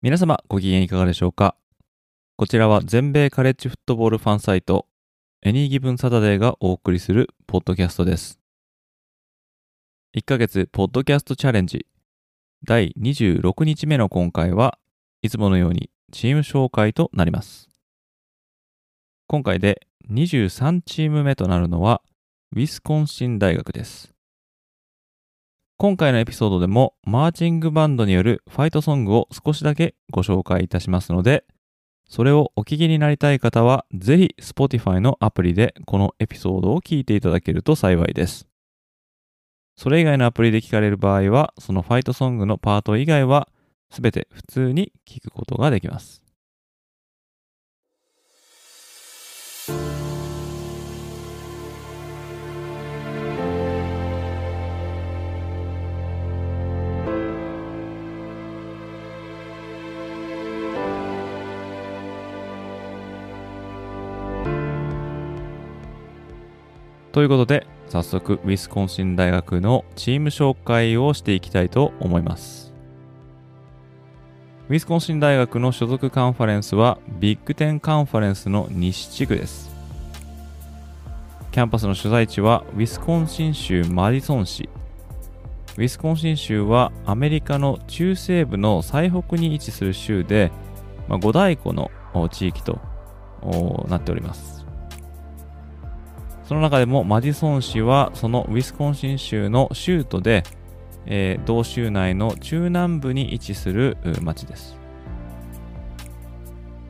皆様ご機嫌いかがでしょうか？こちらは全米カレッジフットボールファンサイトエニーギブンサタデーがお送りするポッドキャストです。1ヶ月ポッドキャストチャレンジ。第26日目の今回はいつものようにチーム紹介となります。今回で23チーム目となるのはウィスコンシン大学です。今回のエピソードでもマーチングバンドによるファイトソングを少しだけご紹介いたしますので、それをお聞きになりたい方は、ぜひ Spotify のアプリでこのエピソードを聞いていただけると幸いです。それ以外のアプリで聞かれる場合は、そのファイトソングのパート以外は、すべて普通に聞くことができます。ということで、早速、ウィスコンシン大学のチーム紹介をしていきたいと思います。ウィスコンシン大学の所属カンファレンスはビッグテンカンファレンスの西地区です。キャンパスの所在地はウィスコンシン州マディソン市。ウィスコンシン州はアメリカの中西部の最北に位置する州で、ま、五大湖の地域となっております。その中でもマディソン市はそのウィスコンシン州の州都で、えー、同州内の中南部に位置する町です。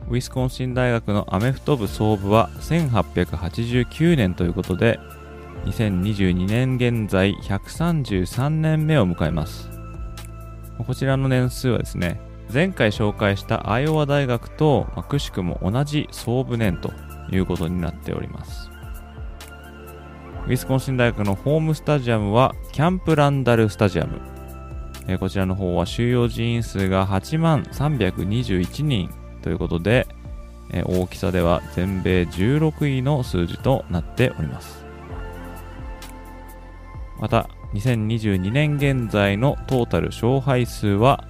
ウィスコンシン大学のアメフト部創部は1889年ということで、2022年現在133年目を迎えます。こちらの年数はですね、前回紹介したアイオワ大学と、ま、くしくも同じ創部年ということになっております。ウィスコンシン大学のホームスタジアムはキャンプランダルスタジアム。えー、こちらの方は収容人員数が8万321人ということで、えー、大きさでは全米16位の数字となっております。また、2022年現在のトータル勝敗数は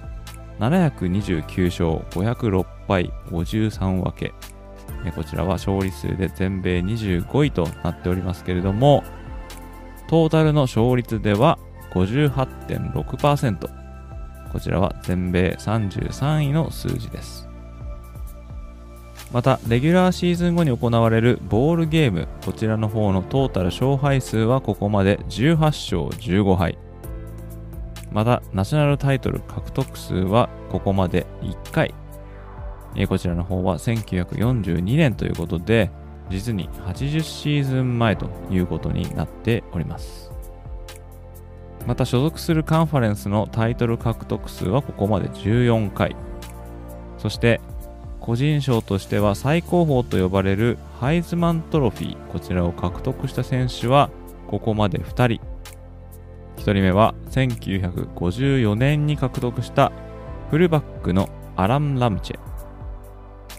729勝506敗53分け。こちらは勝利数で全米25位となっておりますけれども、トータルの勝率では58.6%。こちらは全米33位の数字です。また、レギュラーシーズン後に行われるボールゲーム、こちらの方のトータル勝敗数はここまで18勝15敗。また、ナショナルタイトル獲得数はここまで1回えこちらの方は1942年ということで、実に80シーズン前ということになっております。また所属するカンファレンスのタイトル獲得数はここまで14回。そして個人賞としては最高峰と呼ばれるハイズマントロフィー、こちらを獲得した選手はここまで2人。1人目は1954年に獲得したフルバックのアラン・ラムチェ。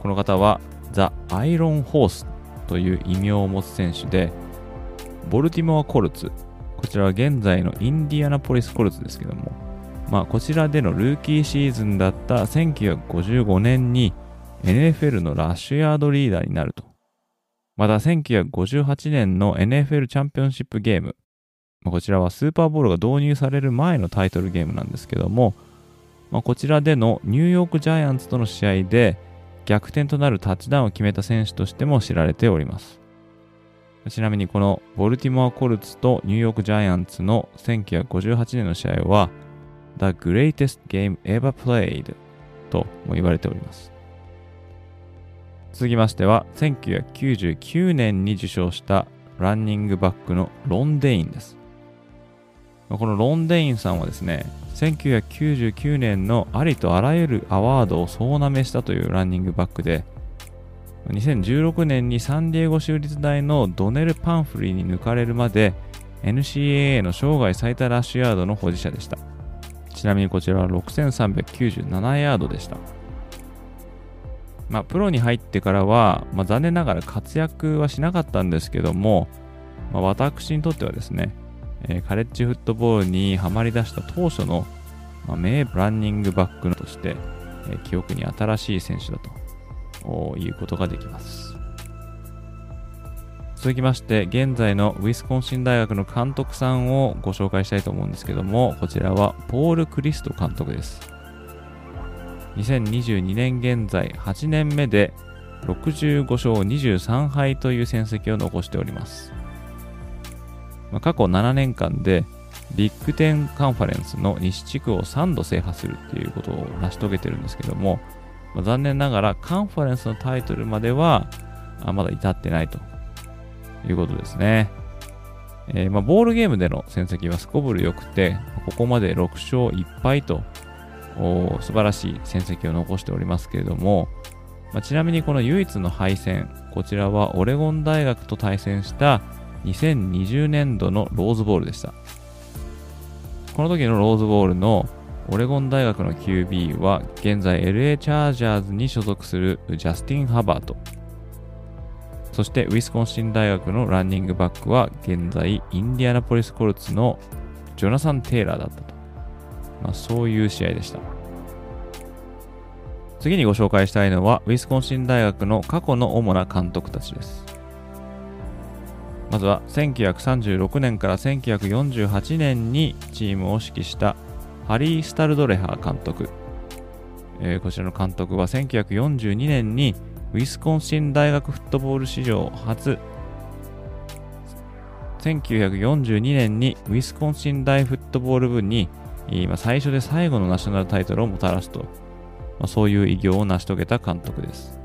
この方はザ・アイロン・ホースという異名を持つ選手で、ボルティモア・コルツ、こちらは現在のインディアナポリス・コルツですけども、まあ、こちらでのルーキーシーズンだった1955年に NFL のラッシュヤードリーダーになると。また1958年の NFL チャンピオンシップゲーム、こちらはスーパーボールが導入される前のタイトルゲームなんですけども、まあ、こちらでのニューヨークジャイアンツとの試合で、逆転となるタッチダウンを決めた選手としても知られております。ちなみにこのボルティモア・コルツとニューヨーク・ジャイアンツの1958年の試合は The Greatest Game Ever Played とも言われております。続きましては1999年に受賞したランニングバックのロン・デインです。このロンデインさんはですね、1999年のありとあらゆるアワードを総なめしたというランニングバックで、2016年にサンディエゴ州立大のドネル・パンフリーに抜かれるまで NCAA の生涯最多ラッシュヤードの保持者でした。ちなみにこちらは6397ヤードでした。まあ、プロに入ってからは、まあ、残念ながら活躍はしなかったんですけども、まあ、私にとってはですね、え、カレッジフットボールにはまり出した当初の、まあ、名ランニングバックとして、え、記憶に新しい選手だということができます。続きまして、現在のウィスコンシン大学の監督さんをご紹介したいと思うんですけども、こちらはポール・クリスト監督です。2022年現在8年目で65勝23敗という戦績を残しております。まあ、過去7年間でビッグテンカンファレンスの西地区を3度制覇するっていうことを成し遂げてるんですけども、まあ、残念ながらカンファレンスのタイトルまではあまだ至ってないということですね。えー、まあ、ボールゲームでの戦績はすこぶる良くて、ここまで6勝1敗と素晴らしい戦績を残しておりますけれども、まあ、ちなみにこの唯一の敗戦、こちらはオレゴン大学と対戦した2020年度のローズボールでした。この時のローズボールのオレゴン大学の QB は現在 LA チャージャーズに所属するジャスティン・ハバート。そしてウィスコンシン大学のランニングバックは現在インディアナポリスコルツのジョナサン・テイラーだったと。まあ、そういう試合でした。次にご紹介したいのはウィスコンシン大学の過去の主な監督たちです。まずは1936年から1948年にチームを指揮したハリー・スタルドレハ監督、えー、こちらの監督は1942年にウィスコンシン大学フットボール史上初1942年にウィスコンシン大フットボール部に今最初で最後のナショナルタイトルをもたらすと、まあ、そういう偉業を成し遂げた監督です。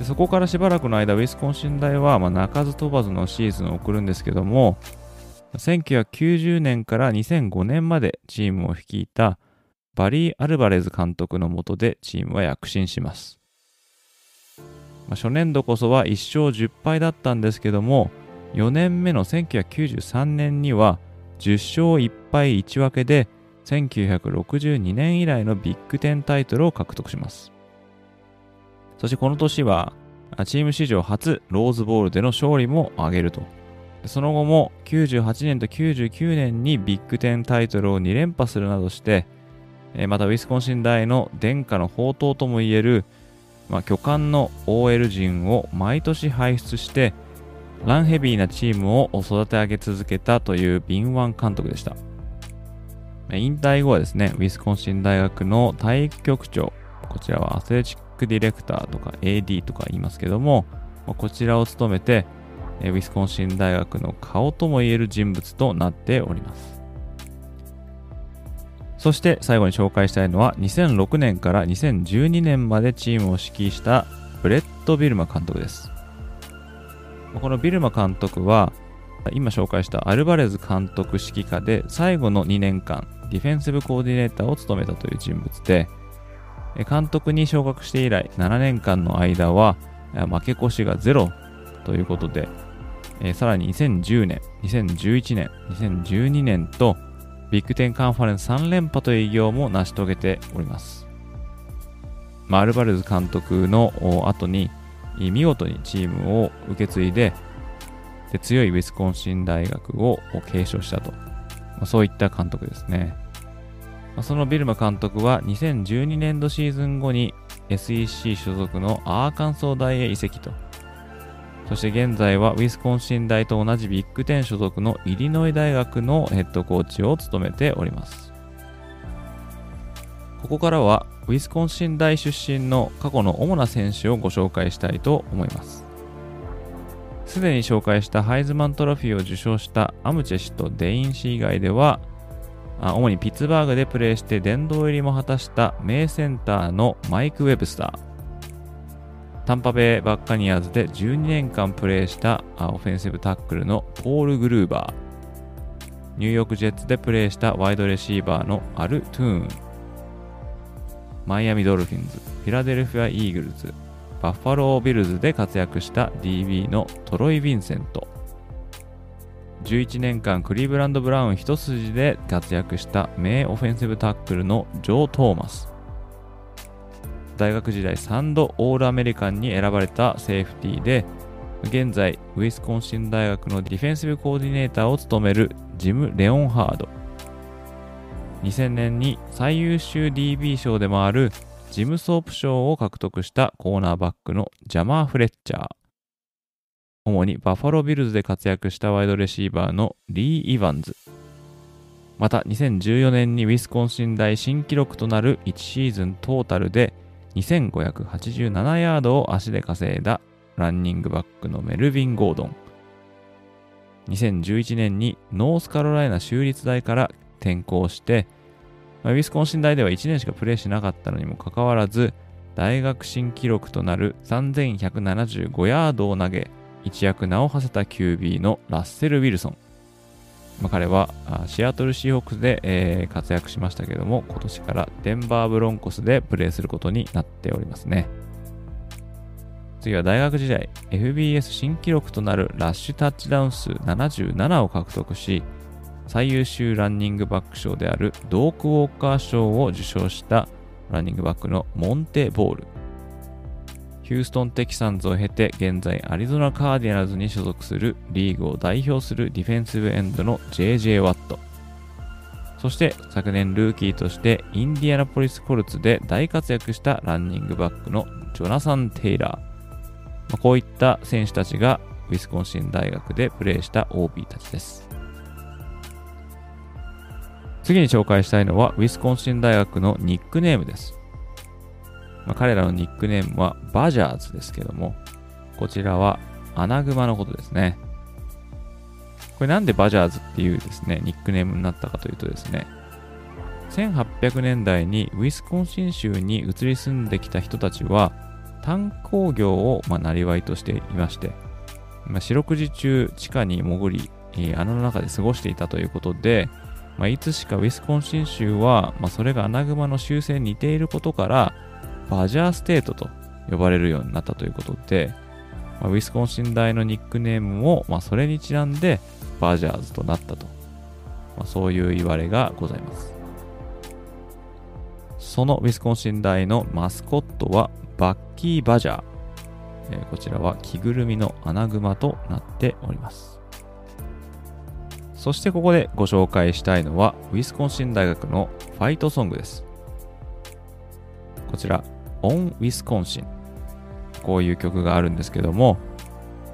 でそこからしばらくの間、ウィスコンシン大は、まあ、鳴かず飛ばずのシーズンを送るんですけども、1990年から2005年までチームを率いたバリー・アルバレズ監督のもとでチームは躍進します。まあ、初年度こそは1勝10敗だったんですけども、4年目の1993年には10勝1敗1分けで1962年以来のビッグ10タイトルを獲得します。そしてこの年は、チーム史上初ローズボールでの勝利も挙げると。その後も98年と99年にビッグ10タイトルを2連覇するなどして、またウィスコンシン大の殿下の宝刀ともいえる、まあ、巨漢の OL 陣を毎年輩出して、ランヘビーなチームを育て上げ続けたという敏腕監督でした。引退後はですね、ウィスコンシン大学の体育局長、こちらはアスレチックディレクターとか AD とか言いますけども、こちらを務めて、ウィスコンシン大学の顔ともいえる人物となっております。そして最後に紹介したいのは2006年から2012年までチームを指揮したブレット・ビルマ監督です。このビルマ監督は今紹介したアルバレズ監督指揮下で最後の2年間ディフェンシブコーディネーターを務めたという人物で監督に昇格して以来7年間の間は負け越しがゼロということで、えさらに2010年、2011年、2012年とビッグテンカンファレンス3連覇という偉業も成し遂げております。まあ、アルバレズ監督の後に見事にチームを受け継いでで強いウィスコンシン大学を継承したと、まあ、そういった監督ですね。そのビルマ監督は2012年度シーズン後に SEC 所属のアーカンソー大へ移籍と。そして現在はウィスコンシン大と同じビッグ10所属のイリノイ大学のヘッドコーチを務めております。ここからはウィスコンシン大出身の過去の主な選手をご紹介したいと思います。すでに紹介したハイズマントロフィーを受賞したアムチェ氏とデイン氏以外では主にピッツバーグでプレーして殿堂入りも果たした名センターのマイク・ウェブスター。タンパベイ・バッカニアーズで12年間プレーしたオフェンシブタックルのポール・グルーバー。ニューヨークジェッツでプレーしたワイドレシーバーのアル・トゥーン、マイアミドルフィンズ、フィラデルフィア・イーグルズ、バッファロー・ビルズで活躍した DB のトロイ・ヴィンセント、11年間クリーブランド・ブラウンズ一筋で活躍した名オフェンシブタックルのジョー・トーマス、大学時代3度オールアメリカンに選ばれたセーフティーで、現在、ウィスコンシン大学のディフェンシブコーディネーターを務めるジム・レオンハード。2000年に最優秀 DB 賞でもあるジム・ソープ賞を獲得したコーナーバックのジャマー・フレッチャー。主にバファロービルズで活躍したワイドレシーバーのリー・イヴァンズ。また2014年にウィスコンシン大新記録となる1シーズントータルで2587ヤードを足で稼いだランニングバックのメルヴィン・ゴードン。2011年にノースカロライナ州立大から転校して、ウィスコンシン大では1年しかプレーしなかったのにもかかわらず、大学新記録となる3175ヤードを投げ、一躍名を馳せた QB のラッセル・ウィルソン。まあ、彼はシアトル・シーホークスで、えー、活躍しましたけども、今年からデンバー・ブロンコスでプレーすることになっておりますね。次は大学時代、FBS 新記録となるラッシュタッチダウン数77を獲得し、最優秀ランニングバック賞であるドークウォーカー賞を受賞したランニングバックのモンテ・ボール。ヒューストン・テキサンズを経て現在アリゾナ・カーディナルズに所属するリーグを代表するディフェンシブエンドの JJ ワット。そして昨年ルーキーとしてインディアナポリス・コルツで大活躍したランニングバックのジョナサン・テイラー。まあ、こういった選手たちがウィスコンシン大学でプレーした OB たちです。次に紹介したいのはウィスコンシン大学のニックネームです。まあ、彼らのニックネームはバジャーズですけども、こちらはアナグマのことですね。これなんでバジャーズっていうですね、ニックネームになったかというとですね、1800年代にウィスコンシン州に移り住んできた人たちは、炭鉱業をまあなりとしていまして、まあ、四六時中地下に潜り、え穴の中で過ごしていたということで、まあ、いつしかウィスコンシン州は、まあ、それがアナグマの習性に似ていることから、バジャーステートと呼ばれるようになったということで、まあ、ウィスコンシン大のニックネームも、まあ、それにちなんでバジャーズとなったと、まあ、そういう言われがございます。そのウィスコンシン大のマスコットはバッキー・バジャー。え、こちらは着ぐるみのアナグマとなっております。そしてここでご紹介したいのはウィスコンシン大学のファイトソングです。こちら、オン・ウィスコンシン。こういう曲があるんですけども、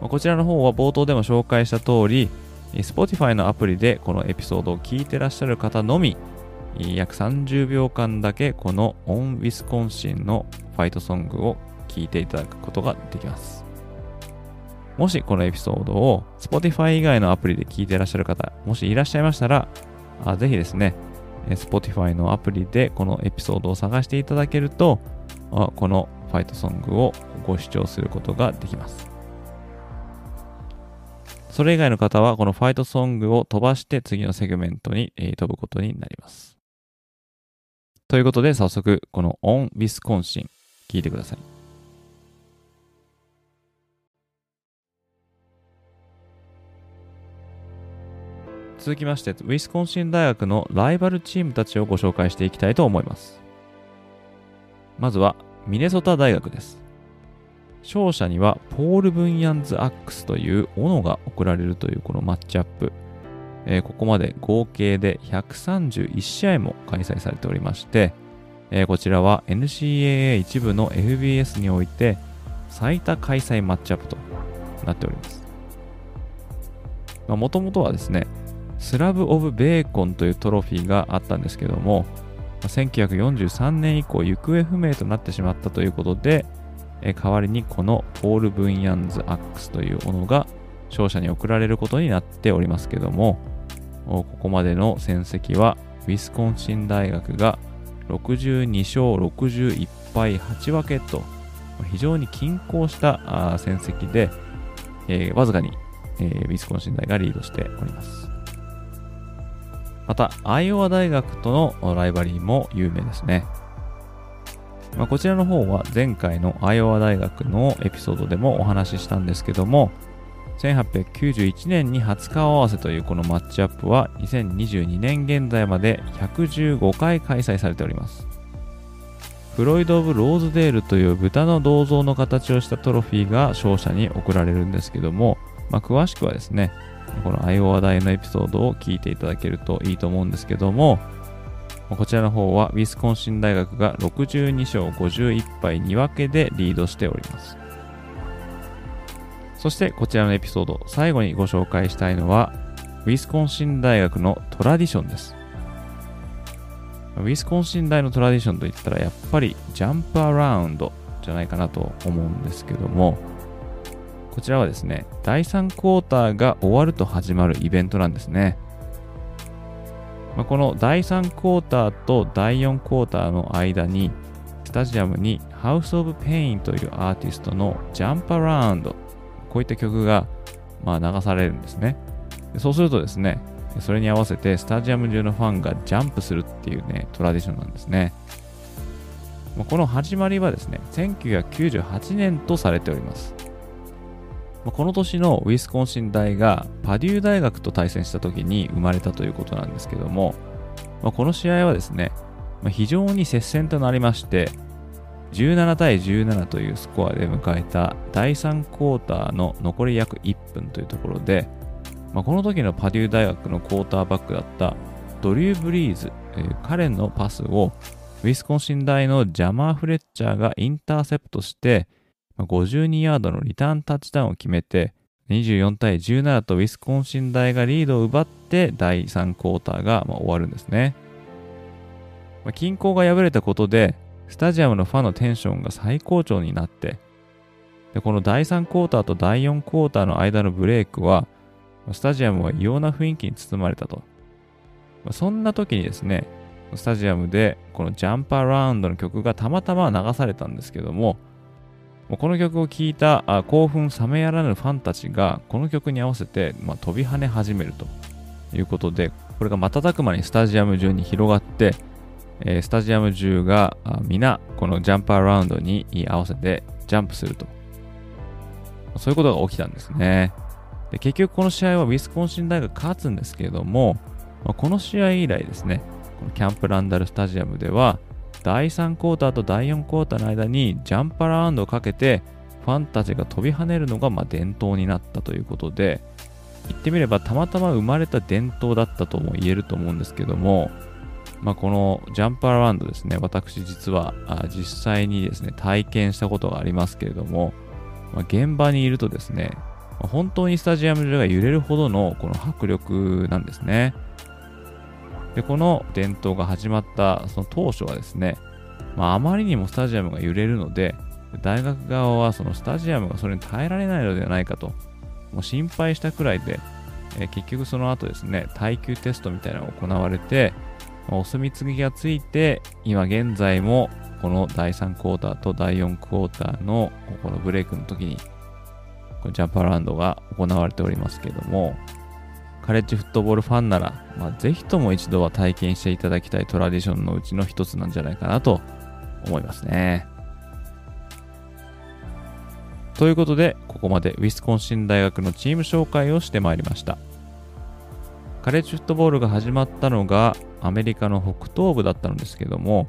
こちらの方は冒頭でも紹介した通り、Spotify のアプリでこのエピソードを聞いてらっしゃる方のみ、約30秒間だけこのオン・ウィスコンシンのファイトソングを聞いていただくことができます。もしこのエピソードを Spotify 以外のアプリで聞いてらっしゃる方、もしいらっしゃいましたら、あぜひですね、Spotify のアプリでこのエピソードを探していただけると、このファイトソングをご視聴することができます。それ以外の方はこのファイトソングを飛ばして次のセグメントに飛ぶことになります。ということで早速この On Wisconsin 聞いてください。続きまして、ウィスコンシン大学のライバルチームたちをご紹介していきたいと思います。まずは、ミネソタ大学です。勝者には、ポール・ブンヤンズ・アックスという斧が贈られるというこのマッチアップ。えー、ここまで合計で131試合も開催されておりまして、えー、こちらは NCAA 一部の FBS において最多開催マッチアップとなっております。もともとはですね、スラブ・オブ・ベーコンというトロフィーがあったんですけども、1943年以降行方不明となってしまったということで、え代わりにこのポール・ブンヤンズ・アックスというものが勝者に贈られることになっておりますけども、ここまでの戦績はウィスコンシン大学が62勝61敗8分けと非常に均衡した戦績で、えー、わずかに、えー、ウィスコンシン大がリードしております。また、アイオワ大学とのライバリーも有名ですね。まあ、こちらの方は前回のアイオワ大学のエピソードでもお話ししたんですけども、1891年に初顔合わせというこのマッチアップは2022年現在まで115回開催されております。フロイド・オブ・ローズデールという豚の銅像の形をしたトロフィーが勝者に贈られるんですけども、まあ、詳しくはですね、このアイオワ大のエピソードを聞いていただけるといいと思うんですけども、こちらの方はウィスコンシン大学が62勝51敗2分けでリードしております。そしてこちらのエピソード、最後にご紹介したいのは、ウィスコンシン大学のトラディションです。ウィスコンシン大のトラディションといったら、やっぱりジャンプアラウンドじゃないかなと思うんですけども、こちらはですね、第3クォーターが終わると始まるイベントなんですね。まあ、この第3クォーターと第4クォーターの間に、スタジアムに House of Pain というアーティストの Jump Around こういった曲がま流されるんですね。そうするとですね、それに合わせてスタジアム中のファンがジャンプするっていうね、トラディションなんですね。この始まりはですね、1998年とされております。この年のウィスコンシン大がパデュー大学と対戦した時に生まれたということなんですけども、まあ、この試合はですね、まあ、非常に接戦となりまして、17対17というスコアで迎えた第3クォーターの残り約1分というところで、まあ、この時のパデュー大学のクォーターバックだったドリュー・ブリーズ、えー、彼のパスをウィスコンシン大のジャマー・フレッチャーがインターセプトして、52ヤードのリターンタッチダウンを決めて、24対17とウィスコンシン大がリードを奪って第3クォーターが終わるんですね。均衡が破れたことで、スタジアムのファンのテンションが最高潮になって、でこの第3クォーターと第4クォーターの間のブレイクは、スタジアムは異様な雰囲気に包まれたと。そんな時にですね、スタジアムでこのジャンパーラウンドの曲がたまたま流されたんですけども、この曲を聴いたあ興奮冷めやらぬファンたちがこの曲に合わせて、まあ、飛び跳ね始めるということでこれが瞬く間にスタジアム中に広がって、え、スタジアム中が皆このジャンプアラウンドに合わせてジャンプすると。そういうことが起きたんですね。で結局この試合はウィスコンシン大学勝つんですけれども、まあ、この試合以来ですねこのキャンプランダルスタジアムでは第3クォーターと第4クォーターの間にジャンパラウンドをかけてファンたちが飛び跳ねるのがま伝統になったということで言ってみればたまたま生まれた伝統だったとも言えると思うんですけども、まあ、このジャンパーラウンドですね私実は実際にですね体験したことがありますけれども、まあ、現場にいるとですね本当にスタジアム上が揺れるほどのこの迫力なんですね。で、この伝統が始まったその当初はですね、まあ、あまりにもスタジアムが揺れるので、大学側はそのスタジアムがそれに耐えられないのではないかと、もう心配したくらいで、え、結局その後ですね、耐久テストみたいなのが行われて、お墨付きがついて、今現在もこの第3クォーターと第4クォーターのこのブレイクの時に、このジャパンランドが行われておりますけども、カレッジフットボールファンなら、まあ、ぜひとも一度は体験していただきたいトラディションのうちの一つなんじゃないかなと思いますね。ということで、ここまでウィスコンシン大学のチーム紹介をしてまいりました。カレッジフットボールが始まったのがアメリカの北東部だったのですけども、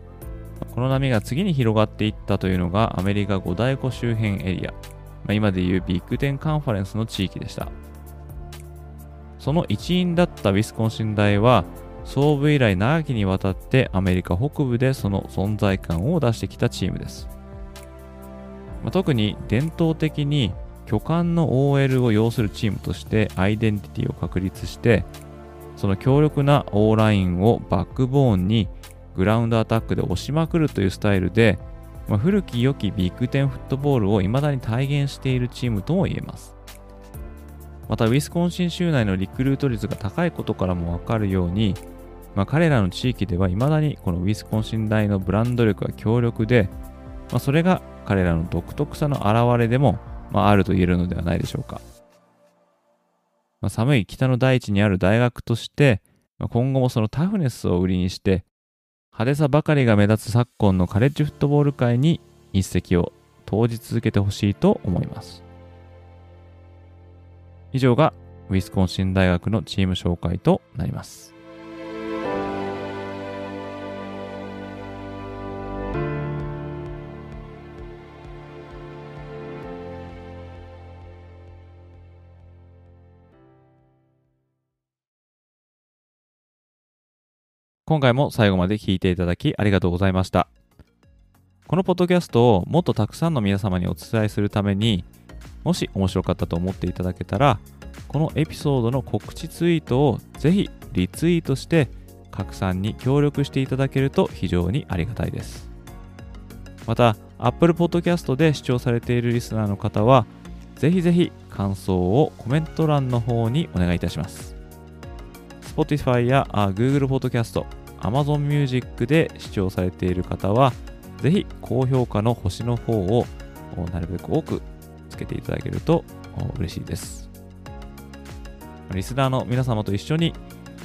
この波が次に広がっていったというのがアメリカ五大湖周辺エリア、まあ、今でいうビッグテンカンファレンスの地域でした。その一員だったウィスコンシン大は、創部以来長きにわたってアメリカ北部でその存在感を出してきたチームです。まあ、特に伝統的に巨漢の OL を要するチームとしてアイデンティティを確立して、その強力な O ラインをバックボーンにグラウンドアタックで押しまくるというスタイルで、まあ、古き良きビッグテンフットボールを未だに体現しているチームとも言えます。またウィスコンシン州内のリクルート率が高いことからもわかるように、まあ、彼らの地域では未だにこのウィスコンシン大のブランド力が強力で、まあ、それが彼らの独特さの表れでも、まあ、あると言えるのではないでしょうか。まあ、寒い北の大地にある大学として、まあ今後もそのタフネスを売りにして派手さばかりが目立つ昨今のカレッジフットボール界に一石を投じ続けてほしいと思います。以上がウィスコンシン大学のチーム紹介となります。今回も最後まで聞いていただきありがとうございました。このポッドキャストをもっとたくさんの皆様にお伝えするために、もし面白かったと思っていただけたら、このエピソードの告知ツイートをぜひリツイートして拡散に協力していただけると非常にありがたいです。また、Apple Podcast で視聴されているリスナーの方は、ぜひぜひ感想をコメント欄の方にお願いいたします。Spotify や Google Podcast、Amazon Music で視聴されている方は、ぜひ高評価の星の方をなるべく多くつけていただけると嬉しいです。リスナーの皆様と一緒に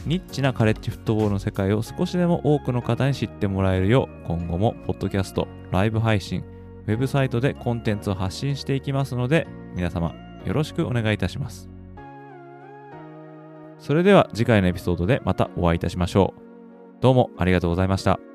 ニッチなカレッジフットボールの世界を少しでも多くの方に知ってもらえるよう今後もポッドキャスト、ライブ配信、ウェブサイトでコンテンツを発信していきますので皆様よろしくお願いいたします。それでは次回のエピソードでまたお会いいたしましょう。どうもありがとうございました。